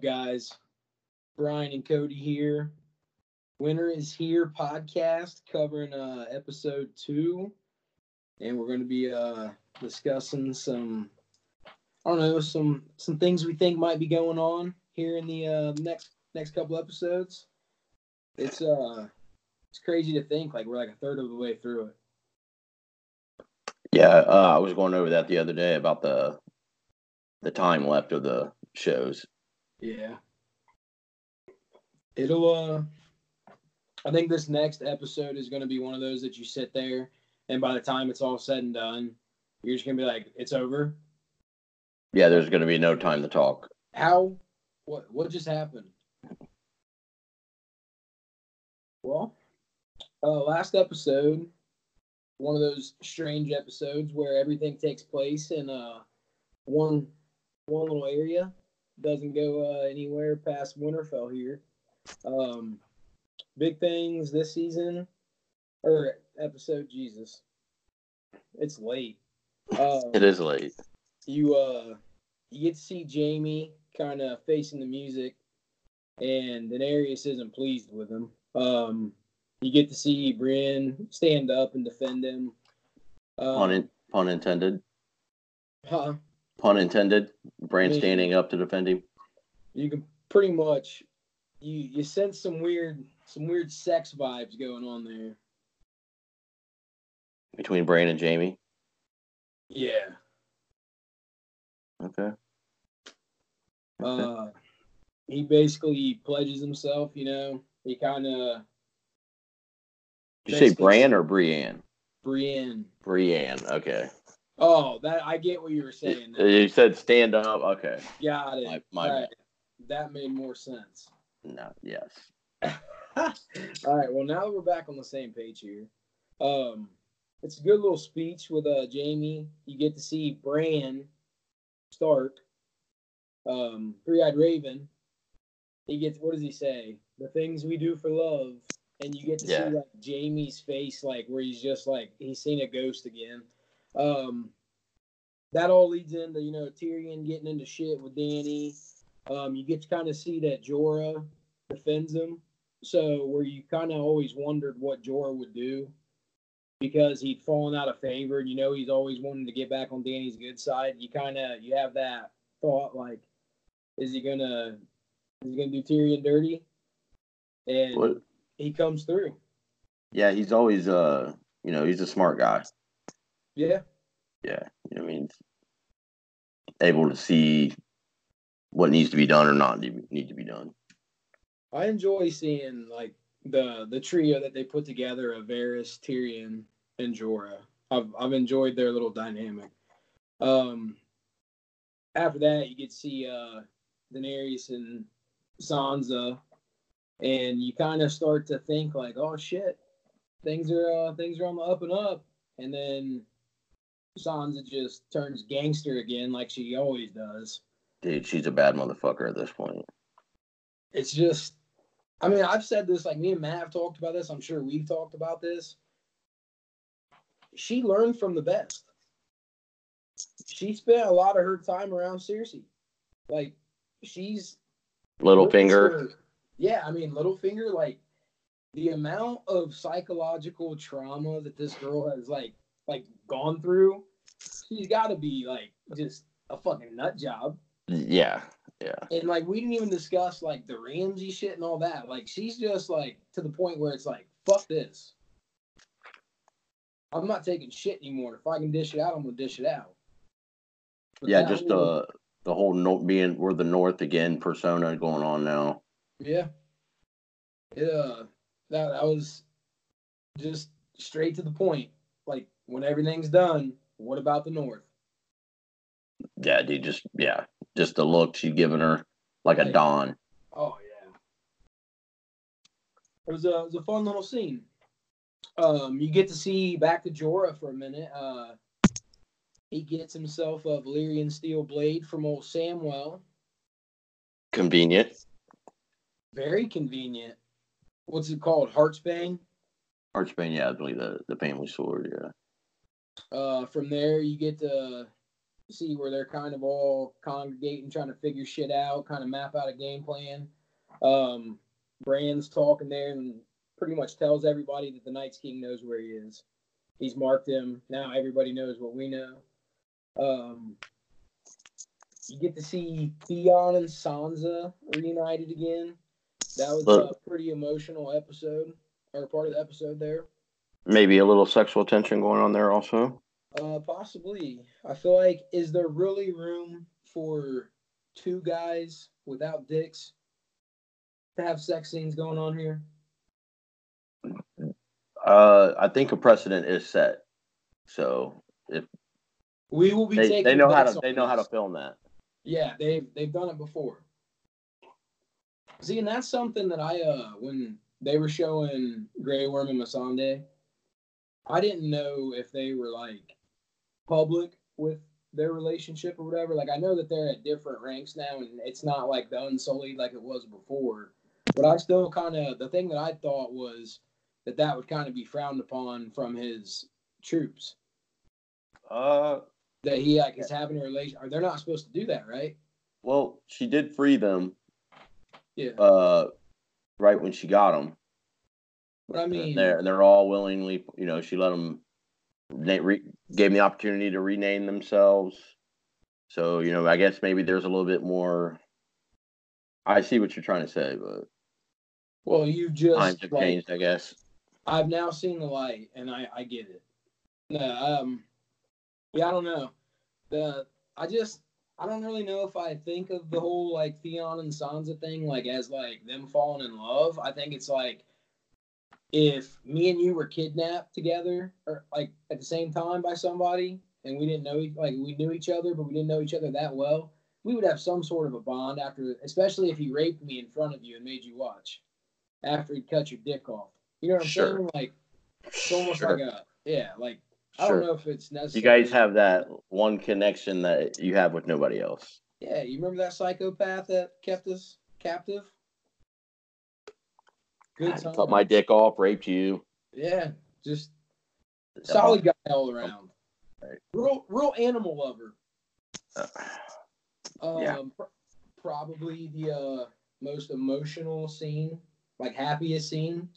guys? Brian and Cody here. Winter is Here podcast covering uh, episode two. And we're going to be uh, discussing some, I don't know, some some things we think might be going on here in the uh, next next couple episodes. It's uh, it's crazy to think like we're like a third of the way through it. Yeah, uh, I was going over that the other day about the the time left of the shows. Yeah. It'll uh I think this next episode is gonna be one of those that you sit there and by the time it's all said and done, you're just gonna be like, it's over. Yeah, there's going to be no time to talk. How what what just happened? Well, uh last episode, one of those strange episodes where everything takes place in uh one one little area doesn't go uh, anywhere past Winterfell here. Um, big things this season or episode. Jesus, it's late. Uh, It is late. you uh, you get to see Jaime kind of facing the music, and Daenerys isn't pleased with him. Um, you get to see Brienne stand up and defend him. Um, Pun, in, pun intended. huh? Pun intended. Brand standing up to defend him. you can pretty much you you sense some weird some weird sex vibes going on there. between Brain and Jaime. Yeah. Okay. Uh he basically pledges himself, you know. He kind of Did you say Bran or Brienne? Brienne. Brienne. Okay. Oh, that I get what you were saying. You said stand up. Okay. Got it. My- my Right. That made more sense. No. Yes. All right. Well, now that we're back on the same page here, um, it's a good little speech with uh Jaime. You get to see Bran Stark, um, three-eyed Raven. He gets what does he say? The things we do for love, and you get to Yeah. see like Jaime's face, like where he's just like he's seen a ghost again. Um, that all leads into you know Tyrion getting into shit with Dany. Um, you get to kind of see that Jorah defends him. So where you kind of always wondered what Jorah would do because he'd fallen out of favor, and you know he's always wanted to get back on Dany's good side. You kind of you have that thought like, is he gonna is he gonna do Tyrion dirty? And What? he comes through. Yeah. He's always uh. You know, he's a smart guy. Yeah, Yeah. You know, I mean, able to see what needs to be done or not need to be done. I enjoy seeing like the the trio that they put together of Varys, Tyrion, and Jorah. I've I've enjoyed their little dynamic. Um, after that, you get to see uh, Daenerys and Sansa, and you kind of start to think like, oh shit, things are uh, things are on the up and up, and then Sansa just turns gangster again like she always does. Dude, she's a bad motherfucker at this point. it's just I mean, I've said this like me and Matt have talked about this. I'm sure we've talked about this. She learned from the best. She spent a lot of her time around Cersei. Like she's Littlefinger. Yeah, I mean Littlefinger, like the amount of psychological trauma that this girl has like like gone through, she's gotta be like just a fucking nut job. Yeah. Yeah. And like we didn't even discuss like the Ramsey shit and all that. Like she's just like to the point where it's like, fuck this. I'm not taking shit anymore. If I can dish it out, I'm gonna dish it out. But Yeah. Just whole- uh the whole no- being we're the North again persona going on now. yeah. It uh that that was just straight to the point. Like when everything's done, what about the North? Yeah, dude. Just yeah. Just the look she's giving her like a Like- Don. Oh yeah. It was a it was a fun little scene. Um, you get to see back to Jorah for a minute. Uh, he gets himself a Valyrian steel blade from old Samwell. Convenient. Very convenient. What's it called? Heartsbane. Archbane, yeah, I believe the the family sword. Yeah. Uh, from there you get to see where they're kind of all congregating, trying to figure shit out, kind of map out a game plan. Um, Bran's talking there and pretty much tells everybody that the Night's King knows where he is. He's marked him. Now everybody knows what we know. Um, you get to see Theon and Sansa reunited again. That was a pretty emotional episode, or part of the episode there. Maybe a little sexual tension going on there also. Uh, possibly. I feel like is there really room for two guys without dicks to have sex scenes going on here? Uh, I think a precedent is set. So if We will be they, taking. they know how to they know how to film that. Yeah, they've they've done it before. See, and that's something that I uh when they were showing Grey Worm and Missandei, I didn't know if they were like public with their relationship or whatever. Like I know that they're at different ranks now, and it's not like the unsullied like it was before. But I still kind of the thing that I thought was that that would kind of be frowned upon from his troops Uh, that he like is having a relation. Or they're not supposed to do that, right? well, she did free them. Yeah. Uh, right when she got them. But I mean, they're they're all willingly, you know, she let them na- re, gave them the opportunity to rename themselves. So you know, I guess maybe there's a little bit more. I see what you're trying to say, but well, you just times have like, changed. I guess. I've now seen the light, and I I get it. No, um, yeah, I don't know. The I just I don't really know if I think of the whole like Theon and Sansa thing like as like them falling in love. I think it's like if me and you were kidnapped together or like at the same time by somebody and we didn't know like we knew each other but we didn't know each other that well we would have some sort of a bond after especially if he raped me in front of you and made you watch after he cut your dick off you know what i'm Sure. saying like it's almost Sure. like a yeah like i don't know if it's necessary You guys have that one connection that you have with nobody else. yeah you remember that psychopath that kept us captive good time cut my dick off, raped you. yeah just solid guy all around. Real, real animal lover. Uh, Um, Yeah. pr- probably the uh, most emotional scene, like happiest scene,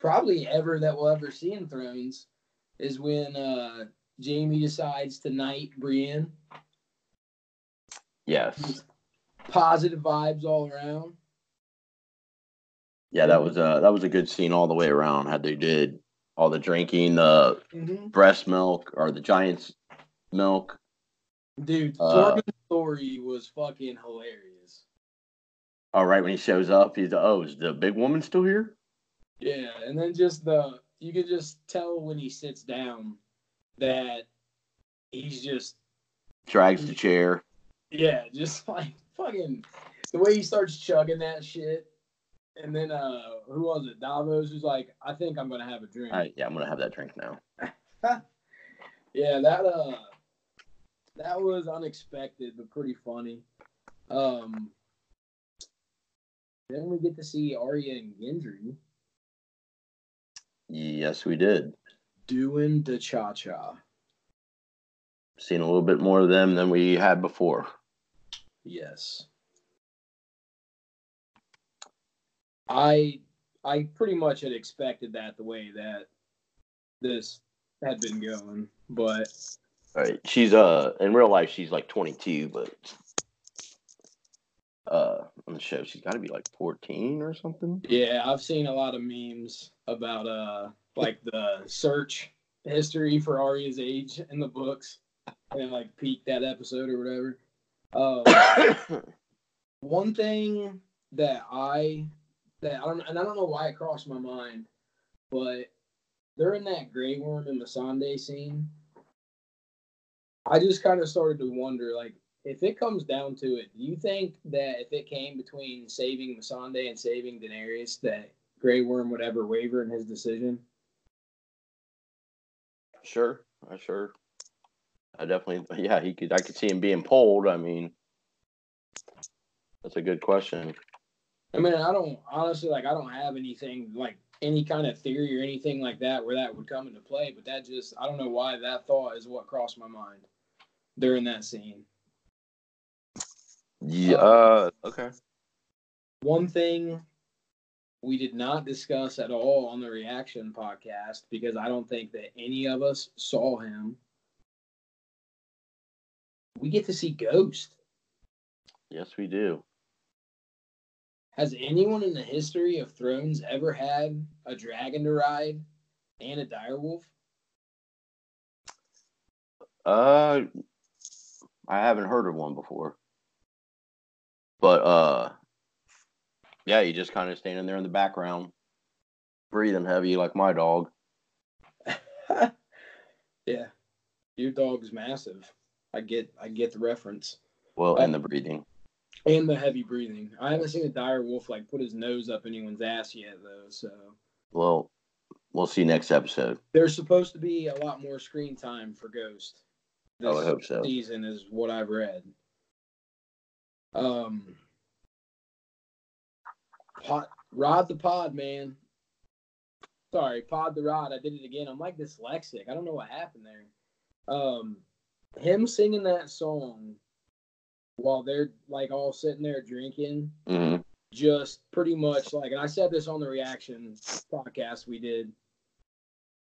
probably ever that we'll ever see in Thrones, is when uh, Jaime decides to knight Brienne. yes. Positive vibes all around. Yeah, that was a that was a good scene all the way around. How they did all the drinking, the Mm-hmm. breast milk or the giant's milk. Dude, Uh, story was fucking hilarious. All right, when he shows up, he's oh, is the big woman still here? Yeah, and then just the you could just tell when he sits down that he's just Drags the chair. yeah, just like fucking the way he starts chugging that shit. And then uh who was it? Davos who's like, I think I'm gonna have a drink. Yeah, I'm gonna have that drink now. Yeah, that uh that was unexpected but pretty funny. Um then we get to see Arya and Gendry Yes, we did. doing the cha cha. Seen a little bit more of them than we had before. Yes. I I pretty much had expected that the way that this had been going, but All right, she's uh in real life she's like 22, but uh on the show she's got to be like 14 or something. yeah, I've seen a lot of memes about uh like the search history for Arya's age in the books and like peak that episode or whatever. Um, one thing that I that I don't and I don't know why it crossed my mind, but during that Grey Worm and Missandei scene, I just kind of started to wonder, like, if it comes down to it, do you think that if it came between saving Missandei and saving Daenerys, that Grey Worm would ever waver in his decision? Sure, I sure. I definitely, yeah, he could. I could see him being pulled. I mean, that's a good question. I mean, I don't honestly like I don't have anything like any kind of theory or anything like that where that would come into play, but that just I don't know why that thought is what crossed my mind. during that scene. Yeah. Uh, okay. One thing we did not discuss at all on the reaction podcast because I don't think that any of us saw him. We get to see Ghost. Yes, we do. Has anyone in the history of Thrones ever had a dragon to ride and a direwolf? Uh, I haven't heard of one before. But uh, yeah, you just kind of standing there in the background, breathing heavy like my dog. yeah, your dog's massive. I get, I get the reference. Well, and the breathing. And the heavy breathing. I haven't seen a dire wolf like put his nose up anyone's ass yet, though. So. Well, we'll see next episode. There's supposed to be a lot more screen time for Ghost. This I hope so. Season is what I've read. Um, Pod, Rod the Pod, man. Sorry, Pod the Rod. I did it again. I'm like dyslexic. I don't know what happened there. Um, him singing that song while they're like all sitting there drinking, mm-hmm. just pretty much like, and I said this on the reaction podcast we did.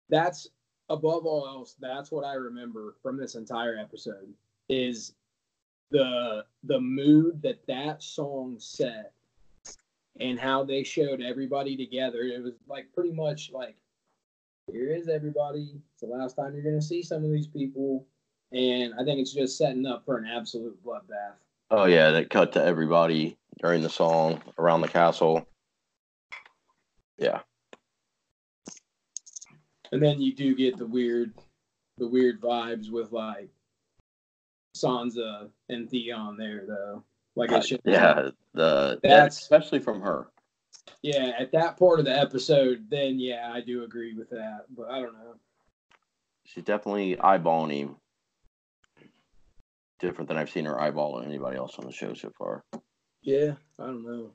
That's above all else. That's what I remember from this entire episode is the the mood that that song set and how they showed everybody together. It was like pretty much like, here is everybody. It's the last time you're going to see some of these people. And I think it's just setting up for an absolute bloodbath. Oh, yeah. That cut to everybody during the song around the castle. Yeah. And then you do get the weird, the weird vibes with like Sansa and Theon there, though. Like I should. Yeah, the that's especially from her. Yeah, at that part of the episode, then yeah, I do agree with that. But I don't know. She's definitely eyeballing him. Different than I've seen her eyeball anybody else on the show so far. Yeah, I don't know.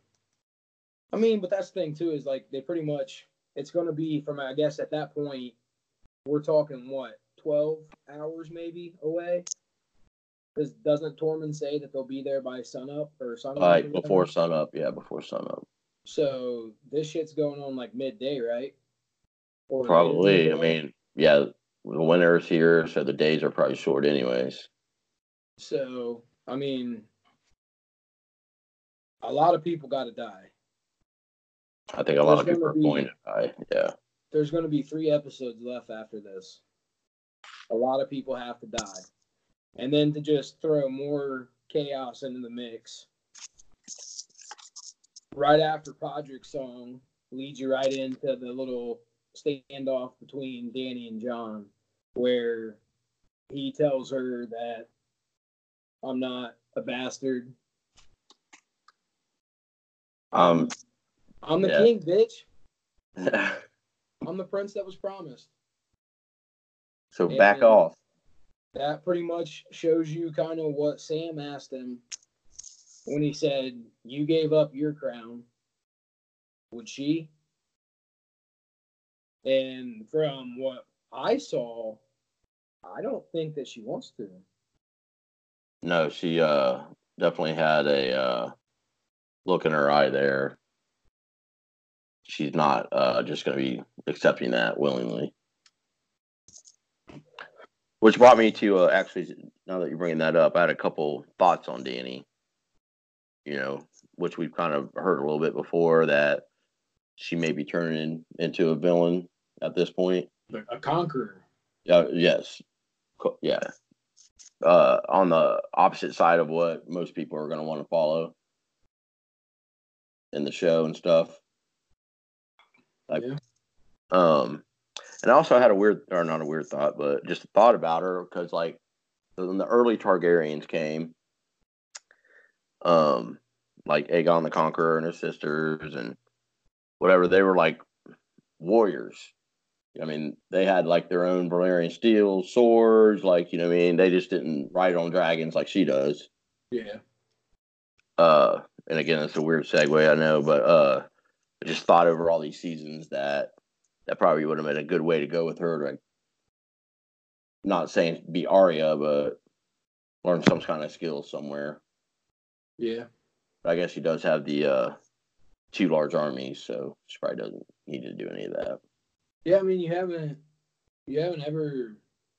I mean, but that's the thing too is like they pretty much it's going to be from I guess at that point we're talking what twelve hours maybe away Because doesn't Tormund say that they'll be there by sunup or sunrise? Right before sunup, yeah, before sunup. So this shit's going on like midday, right? Or probably. I mean, yeah, the winter is here, so the days are probably short, anyways. So I mean, a lot of people got to die. I think a lot of people are be, going to die. Yeah. There's going to be three episodes left after this. A lot of people have to die and then to just throw more chaos into the mix. Right after Podrick's song leads you right into the little standoff between Dany and Jon, where he tells her that I'm not a bastard. Um, I'm the yeah. king, bitch. I'm the prince that was promised. So and back off that pretty much shows you kind of what Sam asked him when he said, You gave up your crown. Would she? And from what I saw, I don't think that she wants to. No, she uh definitely had a uh look in her eye there. She's not uh just gonna be accepting that willingly. Which brought me to uh, actually, now that you're bringing that up, I had a couple thoughts on Dany. You know, which we've kind of heard a little bit before that she may be turning into a villain at this point. A conqueror. Yeah. Yes. Yeah. Uh, on the opposite side of what most people are going to want to follow in the show and stuff. Like, yeah. um, and I also had a weird, or not a weird thought, but just a thought about her because, like, when the early Targaryens came, um, like Aegon the Conqueror and his sisters and whatever, they were like warriors. I mean, they had like their own Valyrian steel swords, like you know, I mean, they just didn't ride on dragons like she does. Yeah. Uh, and again, it's a weird segue, I know, but uh, I just thought over all these seasons that that probably would have been a good way to go with her. Like, not saying be Arya, but learn some kind of skill somewhere. Yeah. But I guess she does have the uh, two large armies, so she probably doesn't need to do any of that. Yeah, I mean, you haven't, you haven't ever.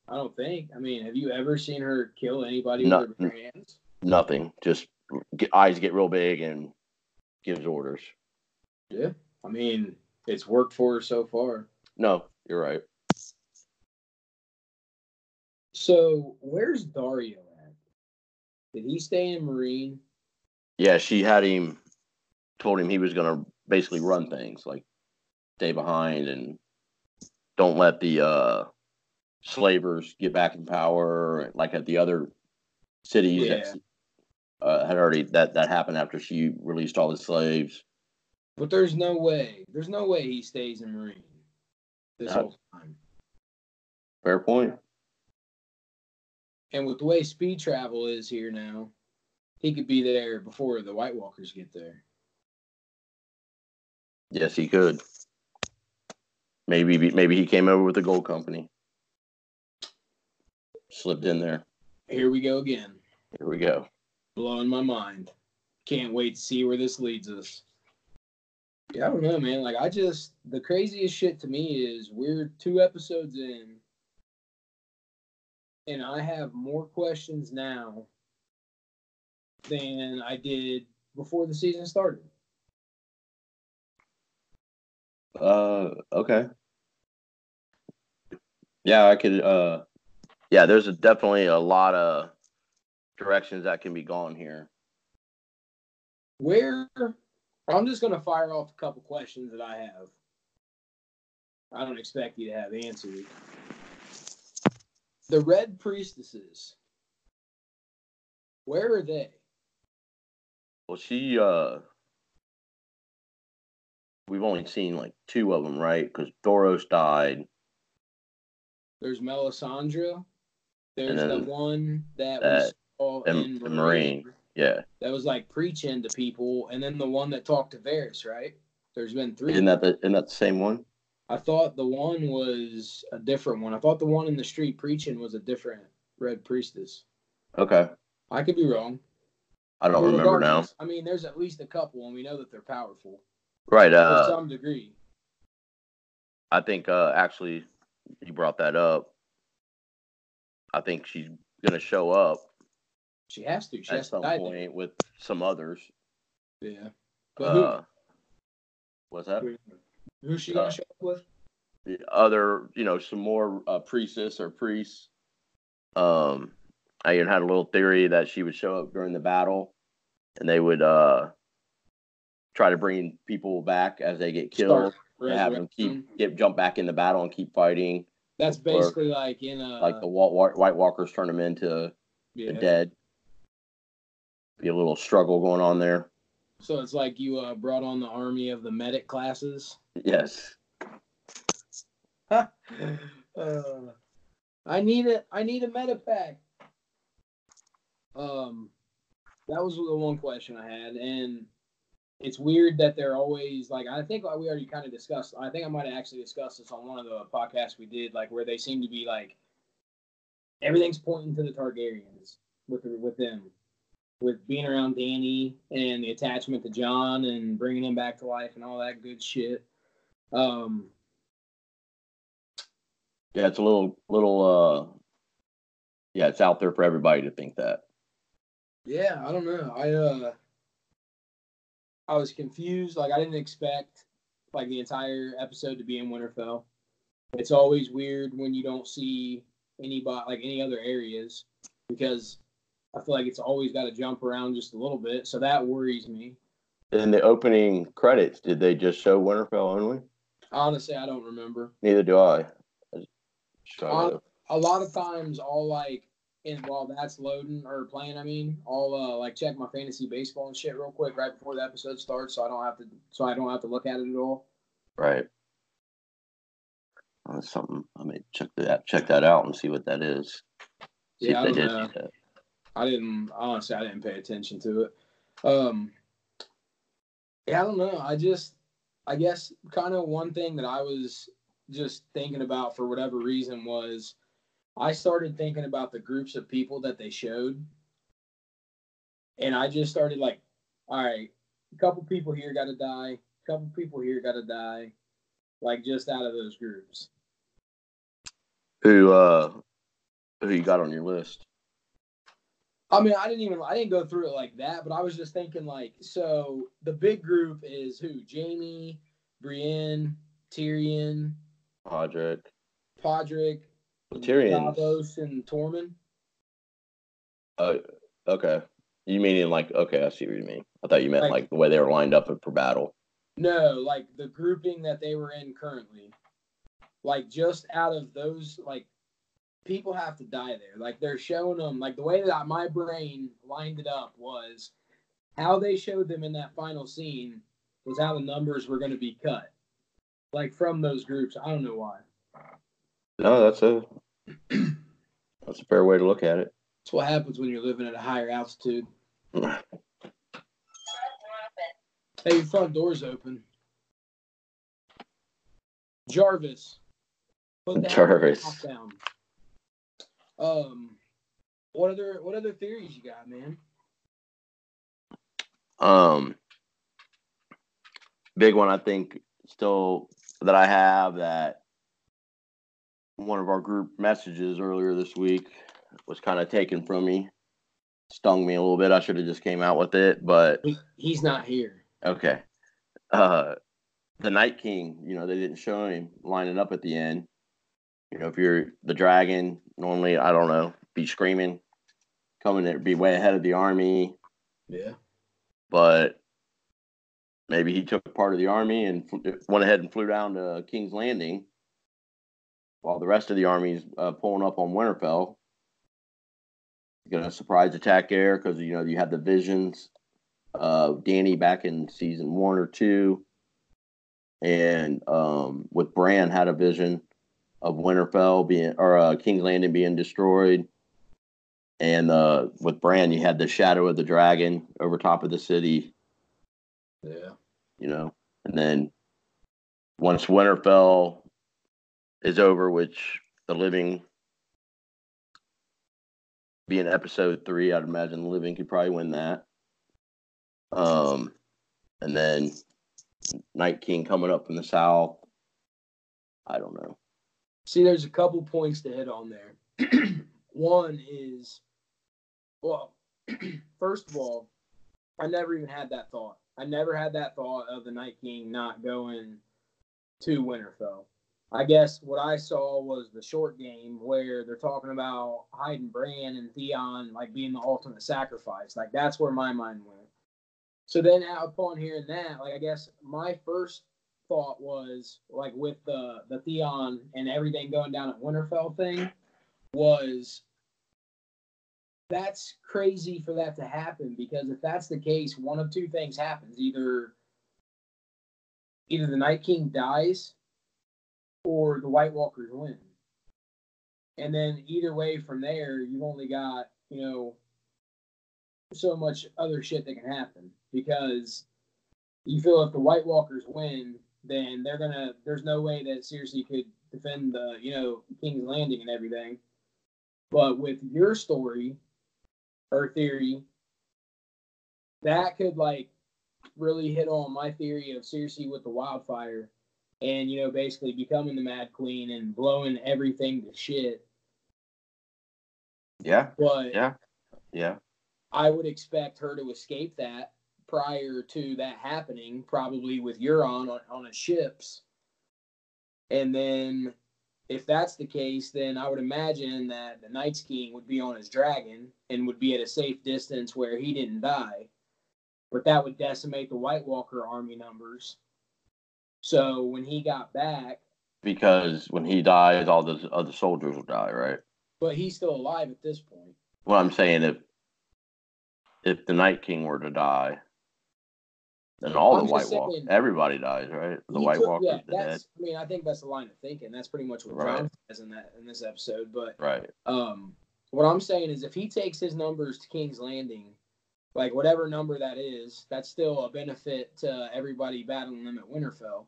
I don't think. I mean, have you ever seen her kill anybody No. with her hands? Nothing. Just get, eyes get real big and gives orders. Yeah. I mean, it's worked for her so far. No, you're right. So where's Daario at? Did he stay in Meereen? Yeah, she had him told him he was gonna basically run things like stay behind and don't let the uh slavers get back in power like at the other cities that uh, had already that that happened after she released all the slaves. But there's no way. There's no way he stays in Meereen this whole time. Fair point. And with the way speed travel is here now, he could be there before the White Walkers get there. Yes, he could. Maybe maybe he came over with the gold company. Slipped in there. Here we go again. Here we go. Blowing my mind. Can't wait to see where this leads us. Yeah, I don't know, man. Like I just the craziest shit to me is we're two episodes in and I have more questions now than I did before the season started. Uh, okay. Yeah, I could. Uh, yeah, there's a, definitely a lot of directions that can be gone here. Where I'm just gonna fire off a couple questions that I have. I don't expect you to have answers. The red priestesses. Where are they? Well, she. Uh, we've only seen like two of them, right? Because Thoros died. There's Melisandre. There's the one that, that- we saw in the Meereen. Yeah, That was like preaching to people, and then the one that talked to Varys, right? There's been three. isn't that the isn't that the same one? I thought the one was a different one. I thought the one in the street preaching was a different red priestess. Okay, I could be wrong. I don't Well, remember now. I mean, there's at least a couple, and we know that they're powerful Right. to Uh, some degree. I think uh, actually you brought that up. I think she's gonna show up She has to. She at has some die. point with some others. Yeah. But who, Uh, what's that? who's she gonna uh, show up with? The other, you know, some more uh, priestess or priests. Um, I even had a little theory that she would show up during the battle, and they would uh try to bring people back as they get killed, Start and have them resurrecting. keep get jump back in the battle and keep fighting. That's basically like in a like the Wa- Wa- White Walkers turn them into yeah. the dead. Be a little struggle going on there. So it's like you uh, brought on the army of the medic classes. Yes. uh, I need a I need a meta pack. Um, that was the one question I had, and it's weird that they're always like I think we already kind of discussed. I think I might have actually discussed this on one of the podcasts we did, like where they seem to be like everything's pointing to the Targaryens with with them, with being around Dany and the attachment to Jon and bringing him back to life and all that good shit. Um, Yeah, it's a little little uh yeah, it's out there for everybody to think that. Yeah, I don't know. I uh I was confused. Like I didn't expect like the entire episode to be in Winterfell. It's always weird when you don't see anybody like any other areas because I feel like it's always got to jump around just a little bit. So that worries me. In the opening credits, did they just show Winterfell only? Honestly, I don't remember. Neither do I. I Uh, A lot of times, I'll like, and while that's loading or playing, I mean, I'll uh, like check my fantasy baseball and shit real quick right before the episode starts, so I don't have to, so I don't have to look at it at all. right. That's something. I may check that check that out and see what that is. See Yeah, I did that. I didn't honestly, I didn't pay attention to it. Um, yeah, I don't know. I just, I guess, kind of one thing that I was just thinking about for whatever reason was, I started thinking about the groups of people that they showed and I just started like, all right, a couple people here got to die, a couple people here got to die, like just out of those groups. Who uh who you got on your list? I mean, I didn't even I didn't go through it like that, but I was just thinking like, so the big group is who? Jaime, Brienne, Tyrion, Podrick. Podrick, Tyrion. Davos, and Tormund. Uh, okay. You meaning like okay, I see what you mean. I thought you meant Like- like, the way they were lined up for battle. No, like the grouping that they were in currently. Like just out of those, like people have to die there. Like they're showing them, like the way that my brain lined it up was how they showed them in that final scene was how the numbers were going to be cut. Like from those groups. I don't know why. No, that's a that's a fair way to look at it. That's what happens when you're living at a higher altitude. Hey, your front door's open. Jarvis. Put that Jarvis. down. Um, what other what other theories you got, man? Um, big one I think still that I have that one of our group messages earlier this week was kind of taken from me, stung me a little bit. I should have just came out with it, but He, he's not here. okay. Uh, the Night King, you know, they didn't show him lining up at the end. You know, if you're the dragon, normally I don't know, be screaming, coming there, be way ahead of the army Yeah. but maybe he took part of the army and went ahead and flew down to King's Landing while the rest of the army's uh, pulling up on Winterfell. To surprise attack there because you know you had the visions of Dany back in season one or two, and um, with Bran had a vision of Winterfell being or uh, King's Landing being destroyed. And uh, with Bran, you had the shadow of the dragon over top of the city, Yeah. you know. And then once Winterfell is over, which the living being episode three, I'd imagine the living could probably win that. Um, and then Night King coming up from the south. I don't know. See, there's a couple points to hit on there. One is, well, first of all, I never even had that thought. I never had that thought of the Night King not going to Winterfell. I guess what I saw was the short game where they're talking about hiding Bran and Theon like being the ultimate sacrifice. Like that's where my mind went. So then, upon hearing that, like I guess my first thought was like with the the Theon and everything going down at Winterfell thing was that's crazy for that to happen because if that's the case, one of two things happens: either either the Night King dies or the White Walkers win. And then either way from there, you've only got, you know, so much other shit that can happen because you feel if the White Walkers win, then they're gonna. There's no way that Cersei could defend the, you know, King's Landing and everything. But with your story or theory, that could like really hit on my theory of Cersei with the wildfire, and you know, basically becoming the Mad Queen and blowing everything to shit. Yeah, But yeah, yeah. I would expect her to escape that prior to that happening, probably with Euron on, on his ships. And then, if that's the case, then I would imagine that the Night's King would be on his dragon and would be at a safe distance where he didn't die. But that would decimate the White Walker army numbers. So when he got back, Because when he dies, all the other soldiers will die, right? but he's still alive at this point. Well, I'm saying if if the Night King were to die, then all I'm the White Walkers, everybody dies, right? The White took- Walkers, yeah, the dead. I mean, I think that's the line of thinking. That's pretty much what Right. Jon says in that in this episode. But right? um, what I'm saying is, if he takes his numbers to King's Landing, like whatever number that is, that's still a benefit to everybody battling them at Winterfell,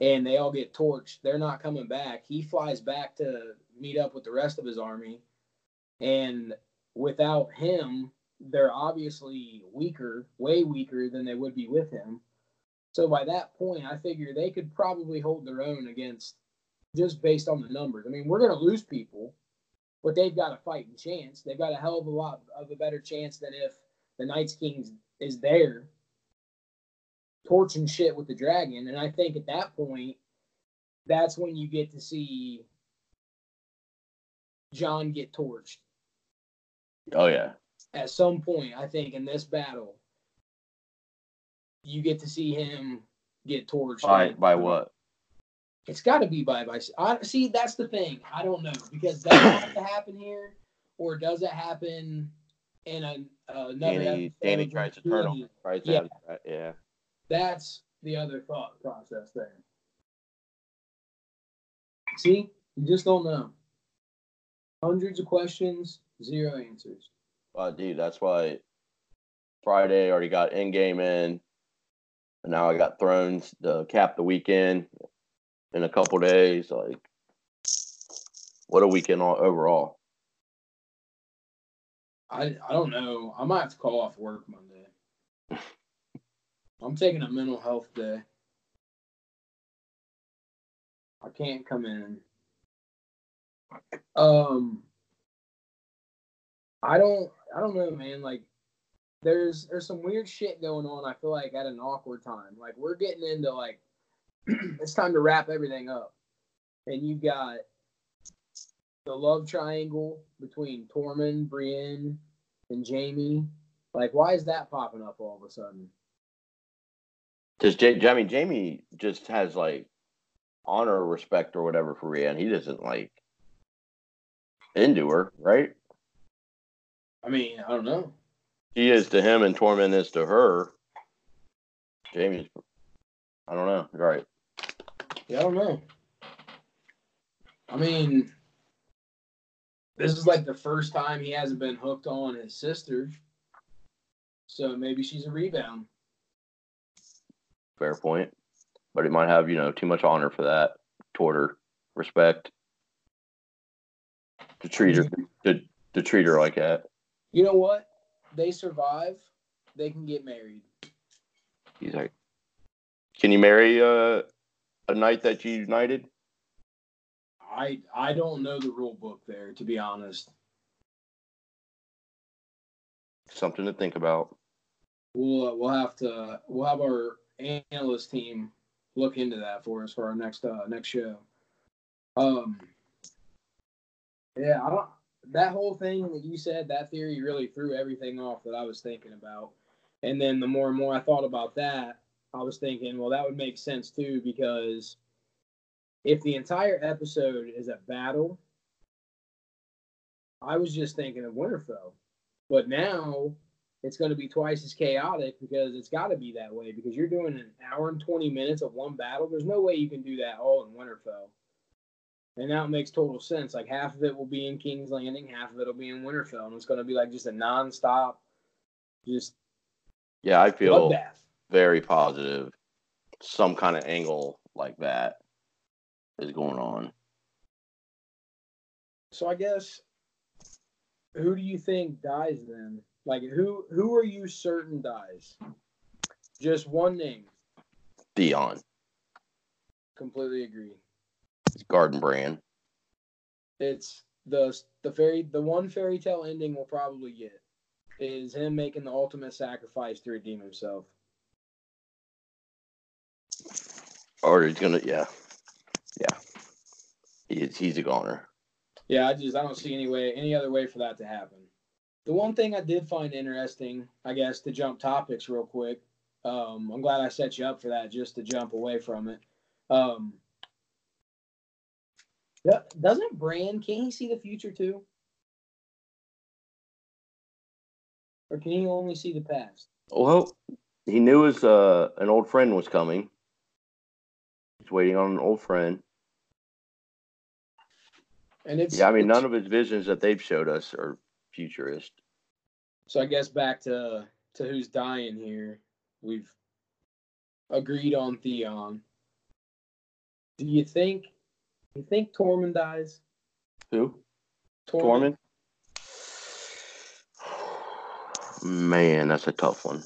and they all get torched. They're not coming back. He flies back to meet up with the rest of his army, and without him, they're obviously weaker, way weaker than they would be with him. So by that point, I figure they could probably hold their own against just based on the numbers. I mean, we're going to lose people, but they've got a fighting chance. They've got a hell of a lot of a better chance than if the Knights Kings is there torching shit with the dragon. And I think at that point, that's when you get to see Jon get torched. Oh yeah. At some point, I think in this battle, you get to see him get torched. By by what? It's got to be by by. I, see, that's the thing. I don't know because does it have to happen here, or does it happen in a, uh, another? Dany, Dany tries to turn him. Right. Yeah. yeah. That's the other thought process there. See, you just don't know. Hundreds of questions, zero answers. Well, dude, that's why Friday already got Endgame in, and now I got Thrones to cap the weekend in a couple days. Like, what a weekend all, overall. I I don't know. I might have to call off work Monday. I'm taking a mental health day. I can't come in. Um I don't I don't know, man. Like there's there's some weird shit going on, I feel like at an awkward time. Like we're getting into like it's time to wrap everything up. And you got the love triangle between Tormund, Brienne, and Jaime. Like, why is that popping up all of a sudden? Because J- I mean, Jaime just has like honor or respect or whatever for Brienne. He doesn't like into her, right? I mean, I don't know. He is to him and Tormund is to her. Jaime's, I don't know. Right. Yeah, I don't know. I mean, this is like the first time he hasn't been hooked on his sister. So maybe she's a rebound. Fair point. But he might have, you know, too much honor for that toward her. Respect. To treat her to, to treat her like that. You know what? They survive, they can get married. He's like Can you marry uh, a knight that you united? I I don't know the rule book there, to be honest. Something to think about. We'll uh, we'll have to we'll have our analyst team look into that for us for our next uh next show. Um. Yeah, I don't. That whole thing that you said, that theory really threw everything off that I was thinking about. And then the more and more I thought about that, I was thinking, well, that would make sense too because if the entire episode is a battle, I was just thinking of Winterfell. But now it's going to be twice as chaotic because it's got to be that way because you're doing an hour and 20 minutes of one battle. There's no way you can do that all in Winterfell. And now it makes total sense. Like half of it will be in King's Landing, half of it will be in Winterfell. And it's going to be like just a nonstop, just. Yeah, I feel bloodbath. very positive. Some kind of angle like that is going on. So I guess who do you think dies then? Like who who are you certain dies? Just one name. Theon. Completely agree. It's Garden Brand. It's the the fairy the one fairy tale ending we'll probably get is him making the ultimate sacrifice to redeem himself. Or he's gonna yeah. Yeah. He's he's a goner. Yeah, I just I don't see any way any other way for that to happen. The one thing I did find interesting, I guess, to jump topics real quick. Um, I'm glad I set you up for that, just to jump away from it. Um, doesn't Bran? can he see the future too, or can he only see the past? Well, he knew his uh, an old friend was coming. He's waiting on an old friend. And it's yeah, I mean, none of his visions that they've showed us are futurist. So I guess back to to who's dying here. We've agreed on Theon. Do you think you think Tormund dies? Who? Tormund. Tormund? Man, that's a tough one.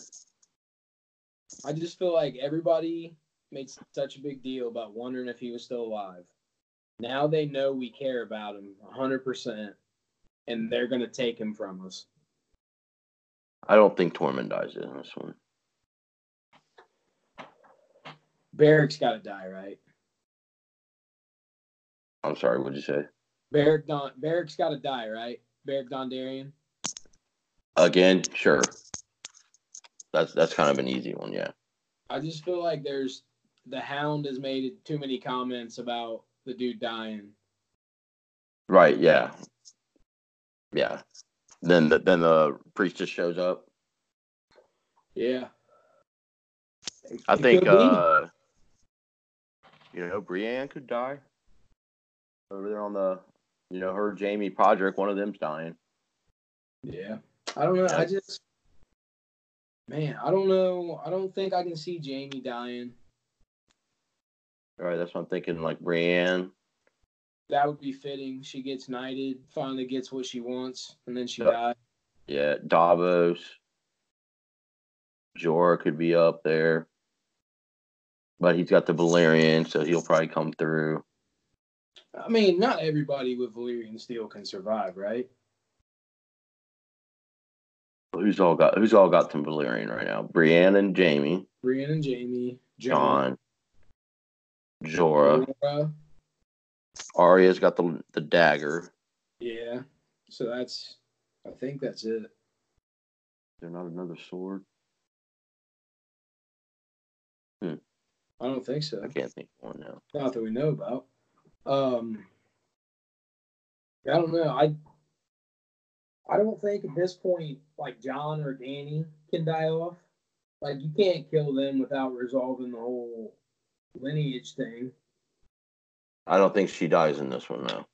I just feel like everybody made such a big deal about wondering if he was still alive. Now they know we care about him 100%, and they're going to take him from us. I don't think Tormund dies in this one. Beric's got to die, right? I'm sorry, what'd you say? Beric Don Beric's got to die, right? Beric Dondarrion. Again, sure. That's that's kind of an easy one, yeah. I just feel like there's the Hound has made too many comments about the dude dying. Right. Yeah. Yeah. Then the, then the priest just shows up. Yeah. I think uh you know Brienne could die over there on the you know her Jaime Podrick one of them's dying. Yeah. I don't know. I just man, I don't know. I don't think I can see Jaime dying. All right, that's what I'm thinking. Like Brienne. That would be fitting. She gets knighted, finally gets what she wants, and then she Yeah. dies. Yeah, Davos. Jorah could be up there. But he's got the Valyrian, so he'll probably come through. I mean, not everybody with Valyrian steel can survive, right? Who's all got who's all got some Valyrian right now? Brienne and Jaime, Brienne and Jaime, Jon, Jon, Jorah. Jorah. Arya's got the the dagger. Yeah. So that's, I think that's it. Is there not another sword? I don't think so. I can't think of one now. Not that we know about. Um, I don't know. I I don't think at this point, like Jon or Dany can die off. Like you can't kill them without resolving the whole lineage thing. I don't think she dies in this one though.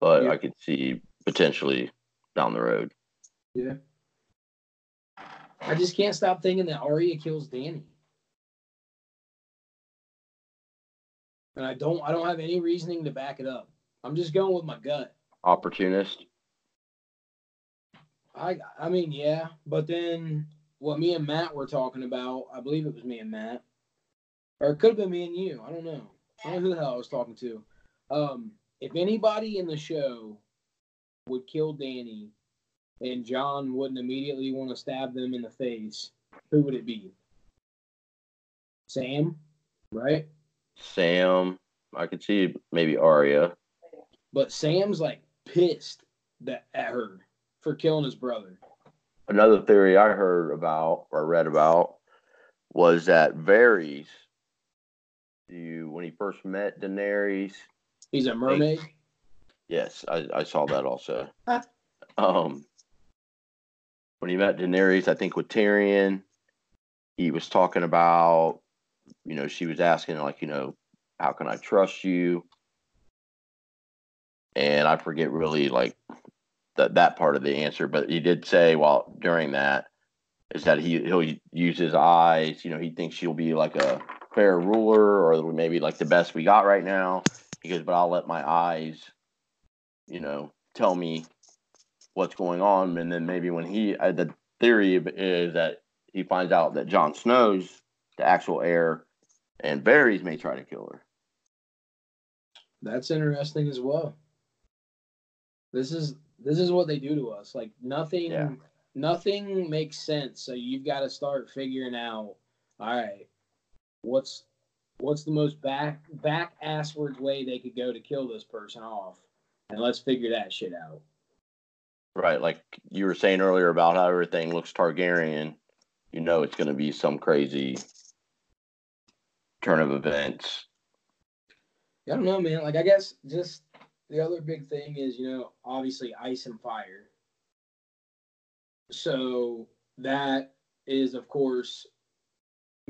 But Yeah. I could see potentially down the road. Yeah. I just can't stop thinking that Arya kills Dany. And I don't I don't have any reasoning to back it up. I'm just going with my gut. Opportunist. I I mean, yeah, but then what me and Matt were talking about, I believe it was me and Matt, or it could have been me and you. I don't know. I don't know who the hell I was talking to. Um, if anybody in the show would kill Dany, and Jon wouldn't immediately want to stab them in the face, who would it be? Sam, right? Sam. I could see maybe Arya. But Sam's like pissed that at her for killing his brother. Another theory I heard about or read about was that Varys, you when he first met Daenerys, He's a mermaid. yes, I, I saw that also. Um, when he met Daenerys, I think with Tyrion, he was talking about, you know, she was asking like, you know, how can I trust you? And I forget really like that that part of the answer, but he did say while during that is that he he'll use his eyes. You know, he thinks she'll be like a fair ruler or maybe like the best we got right now. He goes, but I'll let my eyes, you know, tell me what's going on, and then maybe when he uh, the theory is that he finds out that Jon Snow's the actual heir, and Varys may try to kill her. That's interesting as well. This is this is what they do to us. Like nothing Yeah. nothing makes sense. So you've got to start figuring out, all right, what's what's the most back back asswards way they could go to kill this person off? And let's figure that shit out. Right, like you were saying earlier about how everything looks Targaryen, you know it's going to be some crazy turn of events. I don't know, man. Like I guess just the other big thing is, you know, obviously ice and fire. So that is of course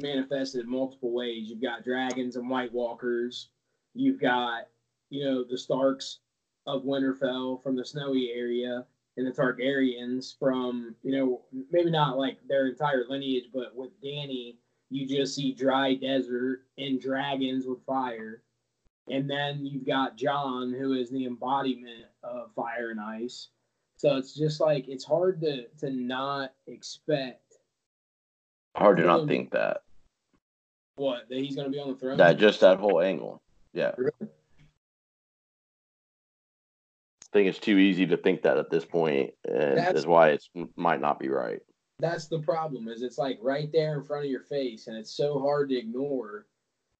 manifested in multiple ways. You've got dragons and white walkers. You've got, you know, the Starks of Winterfell from the snowy area and the Targaryens from, you know, maybe not like their entire lineage, but with Dany, you just see dry desert and dragons with fire. And then you've got Jon, who is the embodiment of fire and ice. So it's just like it's hard to to not expect Hard to not Um, think that. What that he's gonna be on the throne. That just that whole angle. Yeah. Really? I think it's too easy to think that at this point, and That's- is why it might not be right. That's the problem. Is it's like right there in front of your face, and it's so hard to ignore.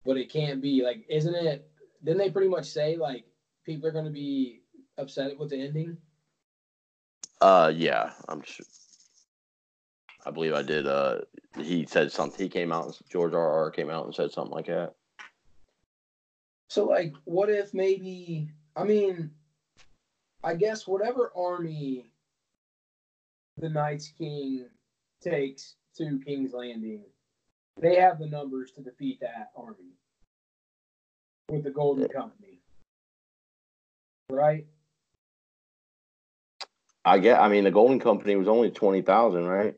But it can't be like, isn't it? Didn't they pretty much say like people are gonna be upset with the ending? Uh, yeah, I'm sure. I believe I did. Uh, he said something. He came out. George R. R. came out and said something like that. So like, what if maybe? I mean, I guess whatever army the Night's King takes to King's Landing, they have the numbers to defeat that army with the Golden Company, right? I get. I mean, the Golden Company was only twenty thousand, right?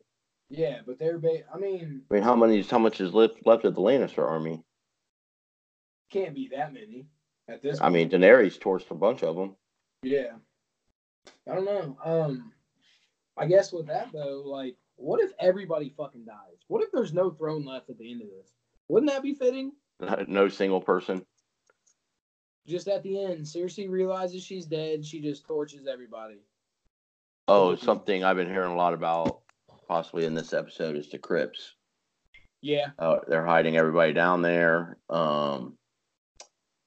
Yeah, but they're ba- I mean, I mean, how many? How much is left left of the Lannister army? can't be that many at this. I mean, Daenerys torched a bunch of them. Yeah. I don't know. Um, I guess with that though, like, what if everybody fucking dies? What if there's no throne left at the end of this? Wouldn't that be fitting? No single person. Just at the end, Cersei realizes she's dead. She just torches everybody. Oh, something I've been hearing a lot about, possibly in this episode, is the crypts. Yeah. Uh, they're hiding everybody down there. Um,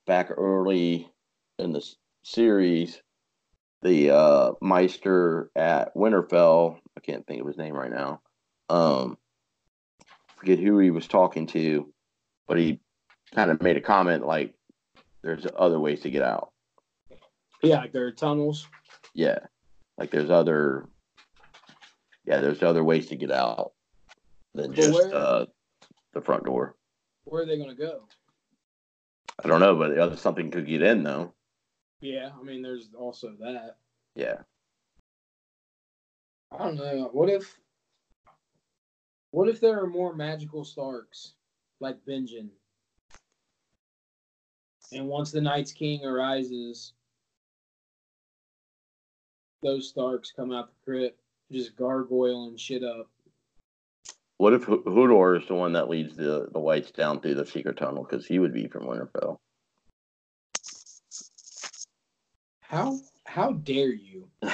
back early in the series, the uh, Maester at Winterfell, I can't think of his name right now. Um, forget who he was talking to, but he kind of made a comment like, "There's other ways to get out." Yeah, like there are tunnels. Yeah, like there's other, yeah, there's other ways to get out than just where- uh, the front door. Where are they gonna go? I don't know, but the other something could get in though. Yeah, I mean, there's also that. Yeah, I don't know. What if? What if there are more magical Starks, like Benjen? And once the Night's King arises, those Starks come out the crypt, just gargoyling shit up. What if H- Hodor is the one that leads the the whites down through the secret tunnel because he would be from Winterfell? How how dare you?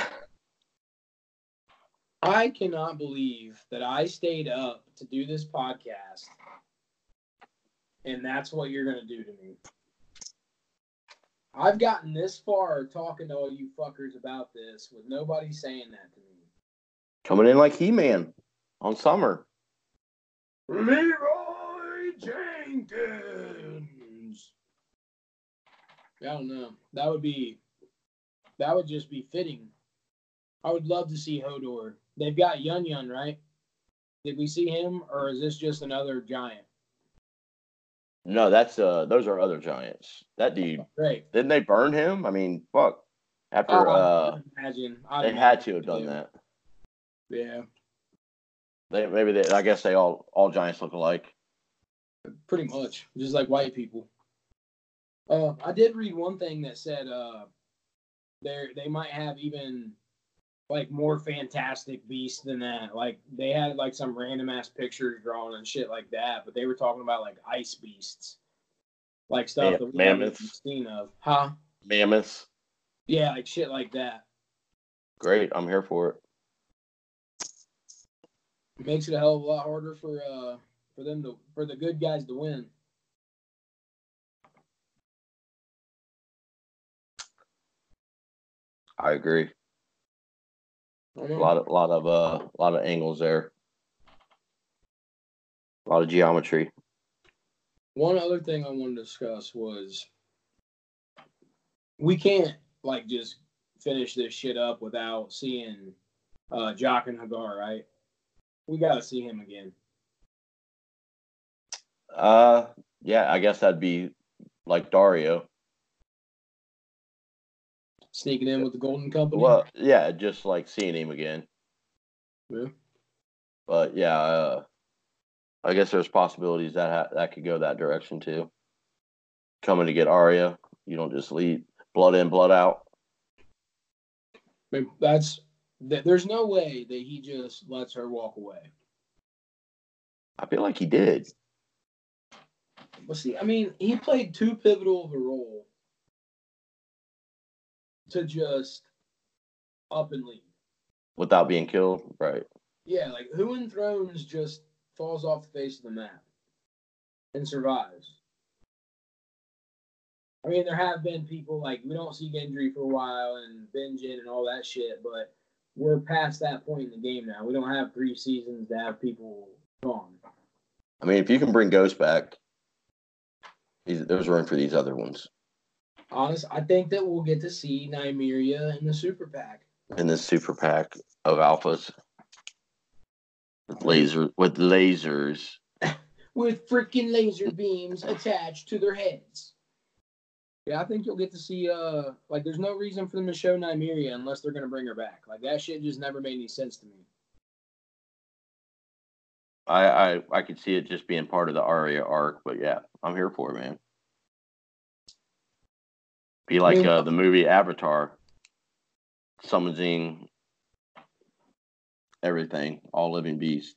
I cannot believe that I stayed up to do this podcast, and that's what you're gonna do to me. I've gotten this far talking to all you fuckers about this with nobody saying that to me. Coming in like He Man on Summer. Leeroy Jenkins. I don't know. That would be that would just be fitting. I would love to see Hodor. They've got Wun Wun, right? Did we see him or is this just another giant? No, that's uh, those are other giants. That dude Great. didn't they burn him? I mean, fuck. After Oh, uh, I imagine. I they had to have done that. Yeah, They maybe they. I guess they all all giants look alike. pretty much. Just like white people. Uh, I did read one thing that said uh, they they might have even like more fantastic beasts than that. Like they had like some random ass pictures drawn and shit like that, but they were talking about like ice beasts, like stuff Ma- that we haven't seen of, huh? Mammoths. Yeah, like shit like that. Great, I'm here for it. Makes it a hell of a lot harder for uh for them to for the good guys to win. I agree. I A lot of a lot of uh, a lot of angles there. A lot of geometry. One other thing I wanted to discuss was we can't like just finish this shit up without seeing uh Jaqen H'ghar, right? We gotta see him again. Uh, yeah, I guess that'd be like Daario. Sneaking in with the Golden Company. Well, yeah, just like seeing him again. Yeah. But yeah, uh, I guess there's possibilities that ha- that could go that direction too. Coming to get Arya, you don't just leave blood in, blood out. I mean, that's Th- There's no way that he just lets her walk away. I feel like he did. But see, I mean, he played too pivotal of a role to just up and leave. Without being killed, right? Yeah, like who in Thrones just falls off the face of the map and survives? I mean, there have been people like we don't see Gendry for a while and Benjen and all that shit, but we're past that point in the game now. We don't have three seasons to have people gone. I mean, if you can bring Ghost back, there's room for these other ones Honest, I think that we'll get to see Nymeria in the Super Pack. in the super pack of alphas with laser with lasers. with freaking laser beams attached to their heads. Yeah, I think you'll get to see. Uh, like, there's no reason for them to show Nymeria unless they're gonna bring her back. Like that shit just never made any sense to me. I I I could see it just being part of the Arya arc, but yeah, I'm here for it, man. Be like mean, uh, the movie Avatar, summoning everything, all living beasts.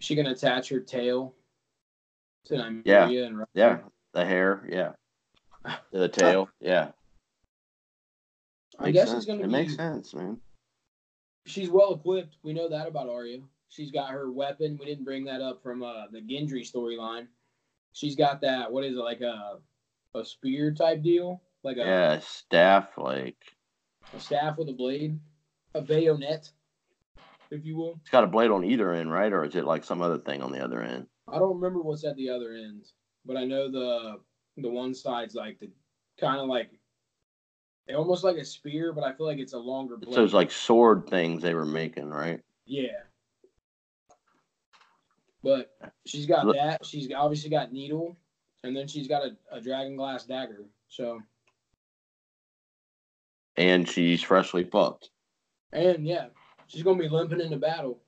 Is she gonna attach her tail to Nymeria Yeah, and Yeah, the hair, yeah, the tail, yeah. I Makes guess sense. it's gonna it be. makes sense, man. She's well equipped. We know that about Arya. She's got her weapon. We didn't bring that up from uh, the Gendry storyline. She's got that. What is it like a a spear type deal? Like a Yeah, staff, like a staff with a blade, a bayonet, if you will. it's got a blade on either end, right? Or is it like some other thing on the other end? I don't remember what's at the other end, but I know the the one side's like the kind of like almost like a spear, but I feel like it's a longer blade. It's those like sword things they were making, right? yeah. But she's got Look- that. She's obviously got needle, and then she's got a, a dragon glass dagger. So And she's freshly fucked. and yeah, she's gonna be limping into battle.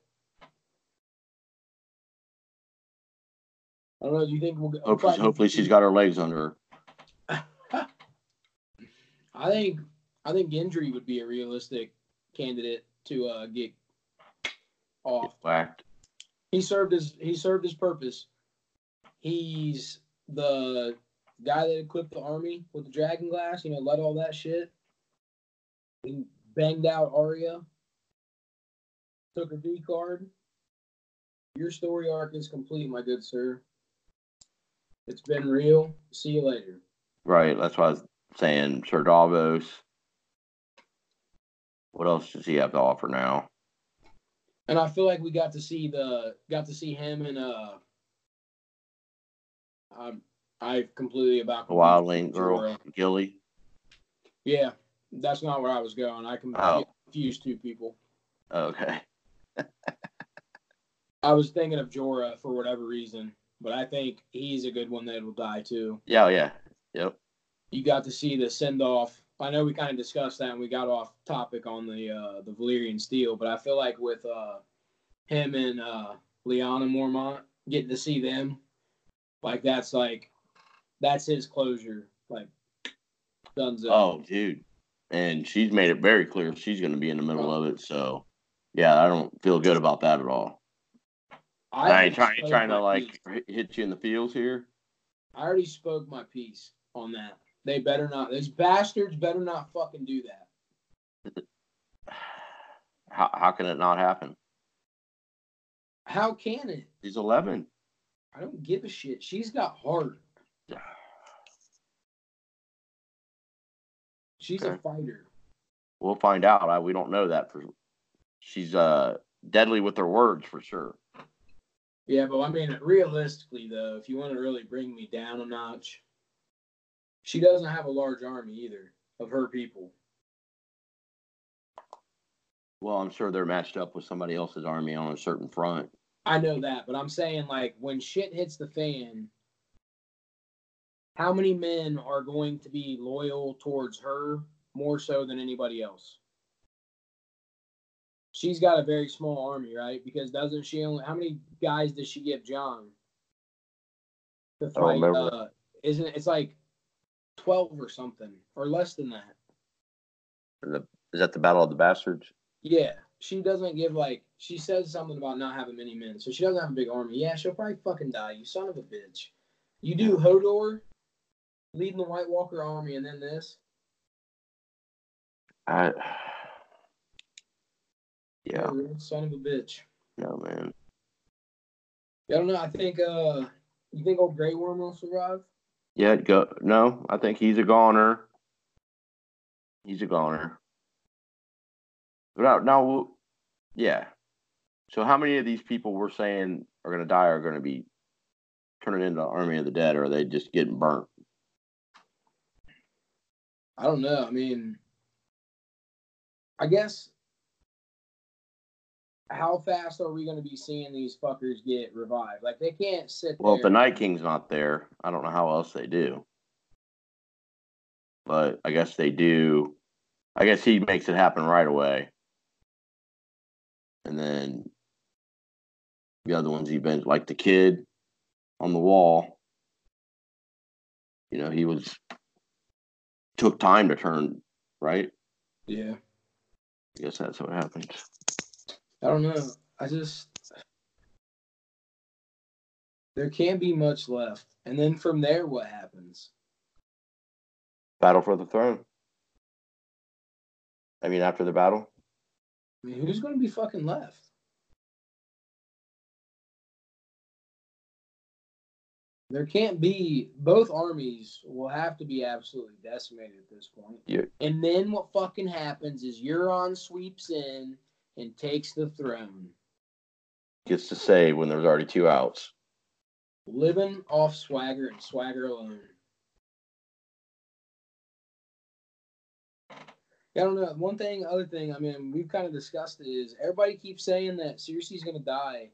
I don't know. Do you think we'll get? Hopefully, probably- hopefully she's got her legs under her. I think I think Gendry would be a realistic candidate to uh, get off. Whacked. He served his he served his purpose. He's the guy that equipped the army with the dragon glass. You know, led all that shit. He banged out Arya. Took her V card. Your story arc is complete, my good sir. It's been real. See you later. Right. That's why I was saying Sir Davos. What else does he have to offer now? And I feel like we got to see the got to see him and uh I'm I completely about The wildling girl, Gilly. Yeah, that's not where I was going. I Oh. confused two people. Okay. I was thinking of Jorah for whatever reason, but I think he's a good one that will die too. Yeah, yeah. Yep. You got to see the send off. I know we kind of discussed that and we got off topic on the uh the Valyrian steel, but I feel like with uh him and uh Lyanna Mormont getting to see them, like that's like that's his closure. Like done. Oh, dude. And she's made it very clear she's going to be in the middle of it. So, yeah, I don't feel good about that at all. I, ain't trying, trying to like piece. hit- you in the feels here. I already spoke my piece on that. They better not. These bastards better not fucking do that. How, how can it not happen? How can it? He's 11. I don't give a shit. She's got heart. She's a fighter. We'll find out. I, we don't know that for. She's uh deadly with her words for sure. Yeah, but I mean, realistically, though, if you want to really bring me down a notch, she doesn't have a large army either of her people. Well, I'm sure they're matched up with somebody else's army on a certain front. I know that, but I'm saying, like, when shit hits the fan, how many men are going to be loyal towards her more so than anybody else? She's got a very small army, right? Because doesn't she only? How many guys does she give Jon to don't fight? remember. Uh, isn't it's like twelve or something, or less than that? The, is that the Battle of the Bastards? Yeah, she doesn't give like she says something about not having many men, so she doesn't have a big army. Yeah, she'll probably fucking die. You son of a bitch. You do Hodor leading the White Walker army, and then this. I. Yeah. Son of a bitch. No man. I don't know. I think. uh You think old Grey Worm will survive? Yeah. Go. No, I think he's a goner. He's a goner. Now, now, yeah. So, how many of these people we're saying are going to die are going to be turning into the Army of the Dead, or are they just getting burnt? I don't know. I mean, I guess how fast are we going to be seeing these fuckers get revived? Like they can't sit. Well, if the Night King's not there, I don't know how else they do. But I guess they do. I guess he makes it happen right away, and then the other ones he been like the kid on the wall. You know, he was took time to turn right. Yeah. I guess that's what happens. I don't know. I just there can't be much left, and then from there, what happens? Battle for the throne. I mean, after the battle. I mean, who's going to be fucking left? There can't be both armies will have to be absolutely decimated at this point. Yeah. And then what fucking happens is Euron sweeps in and takes the throne. Gets to say when there's already two outs. Living off swagger and swagger alone. Yeah, I don't know. One thing, other thing, I mean, we've kind of discussed it is everybody keeps saying that Cersei's gonna die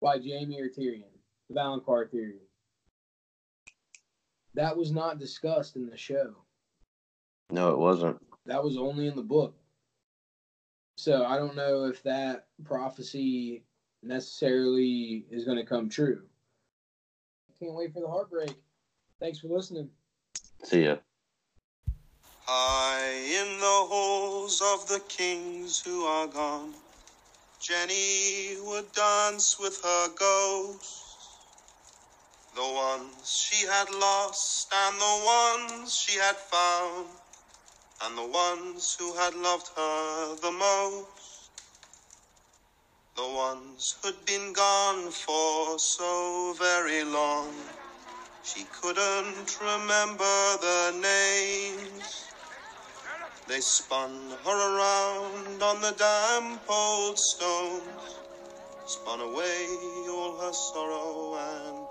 by Jaime or Tyrion, the Valonqar theory. That was not discussed in the show. No, it wasn't. That was only in the book. So I don't know if that prophecy necessarily is going to come true. Can't wait for the heartbreak. Thanks for listening. See ya. High in the halls of the kings who are gone, Jenny would dance with her ghosts. The ones she had lost and the ones she had found, and the ones who had loved her the most. The ones who'd been gone for so very long, she couldn't remember their names. They spun her around on the damp old stones, spun away all her sorrow and.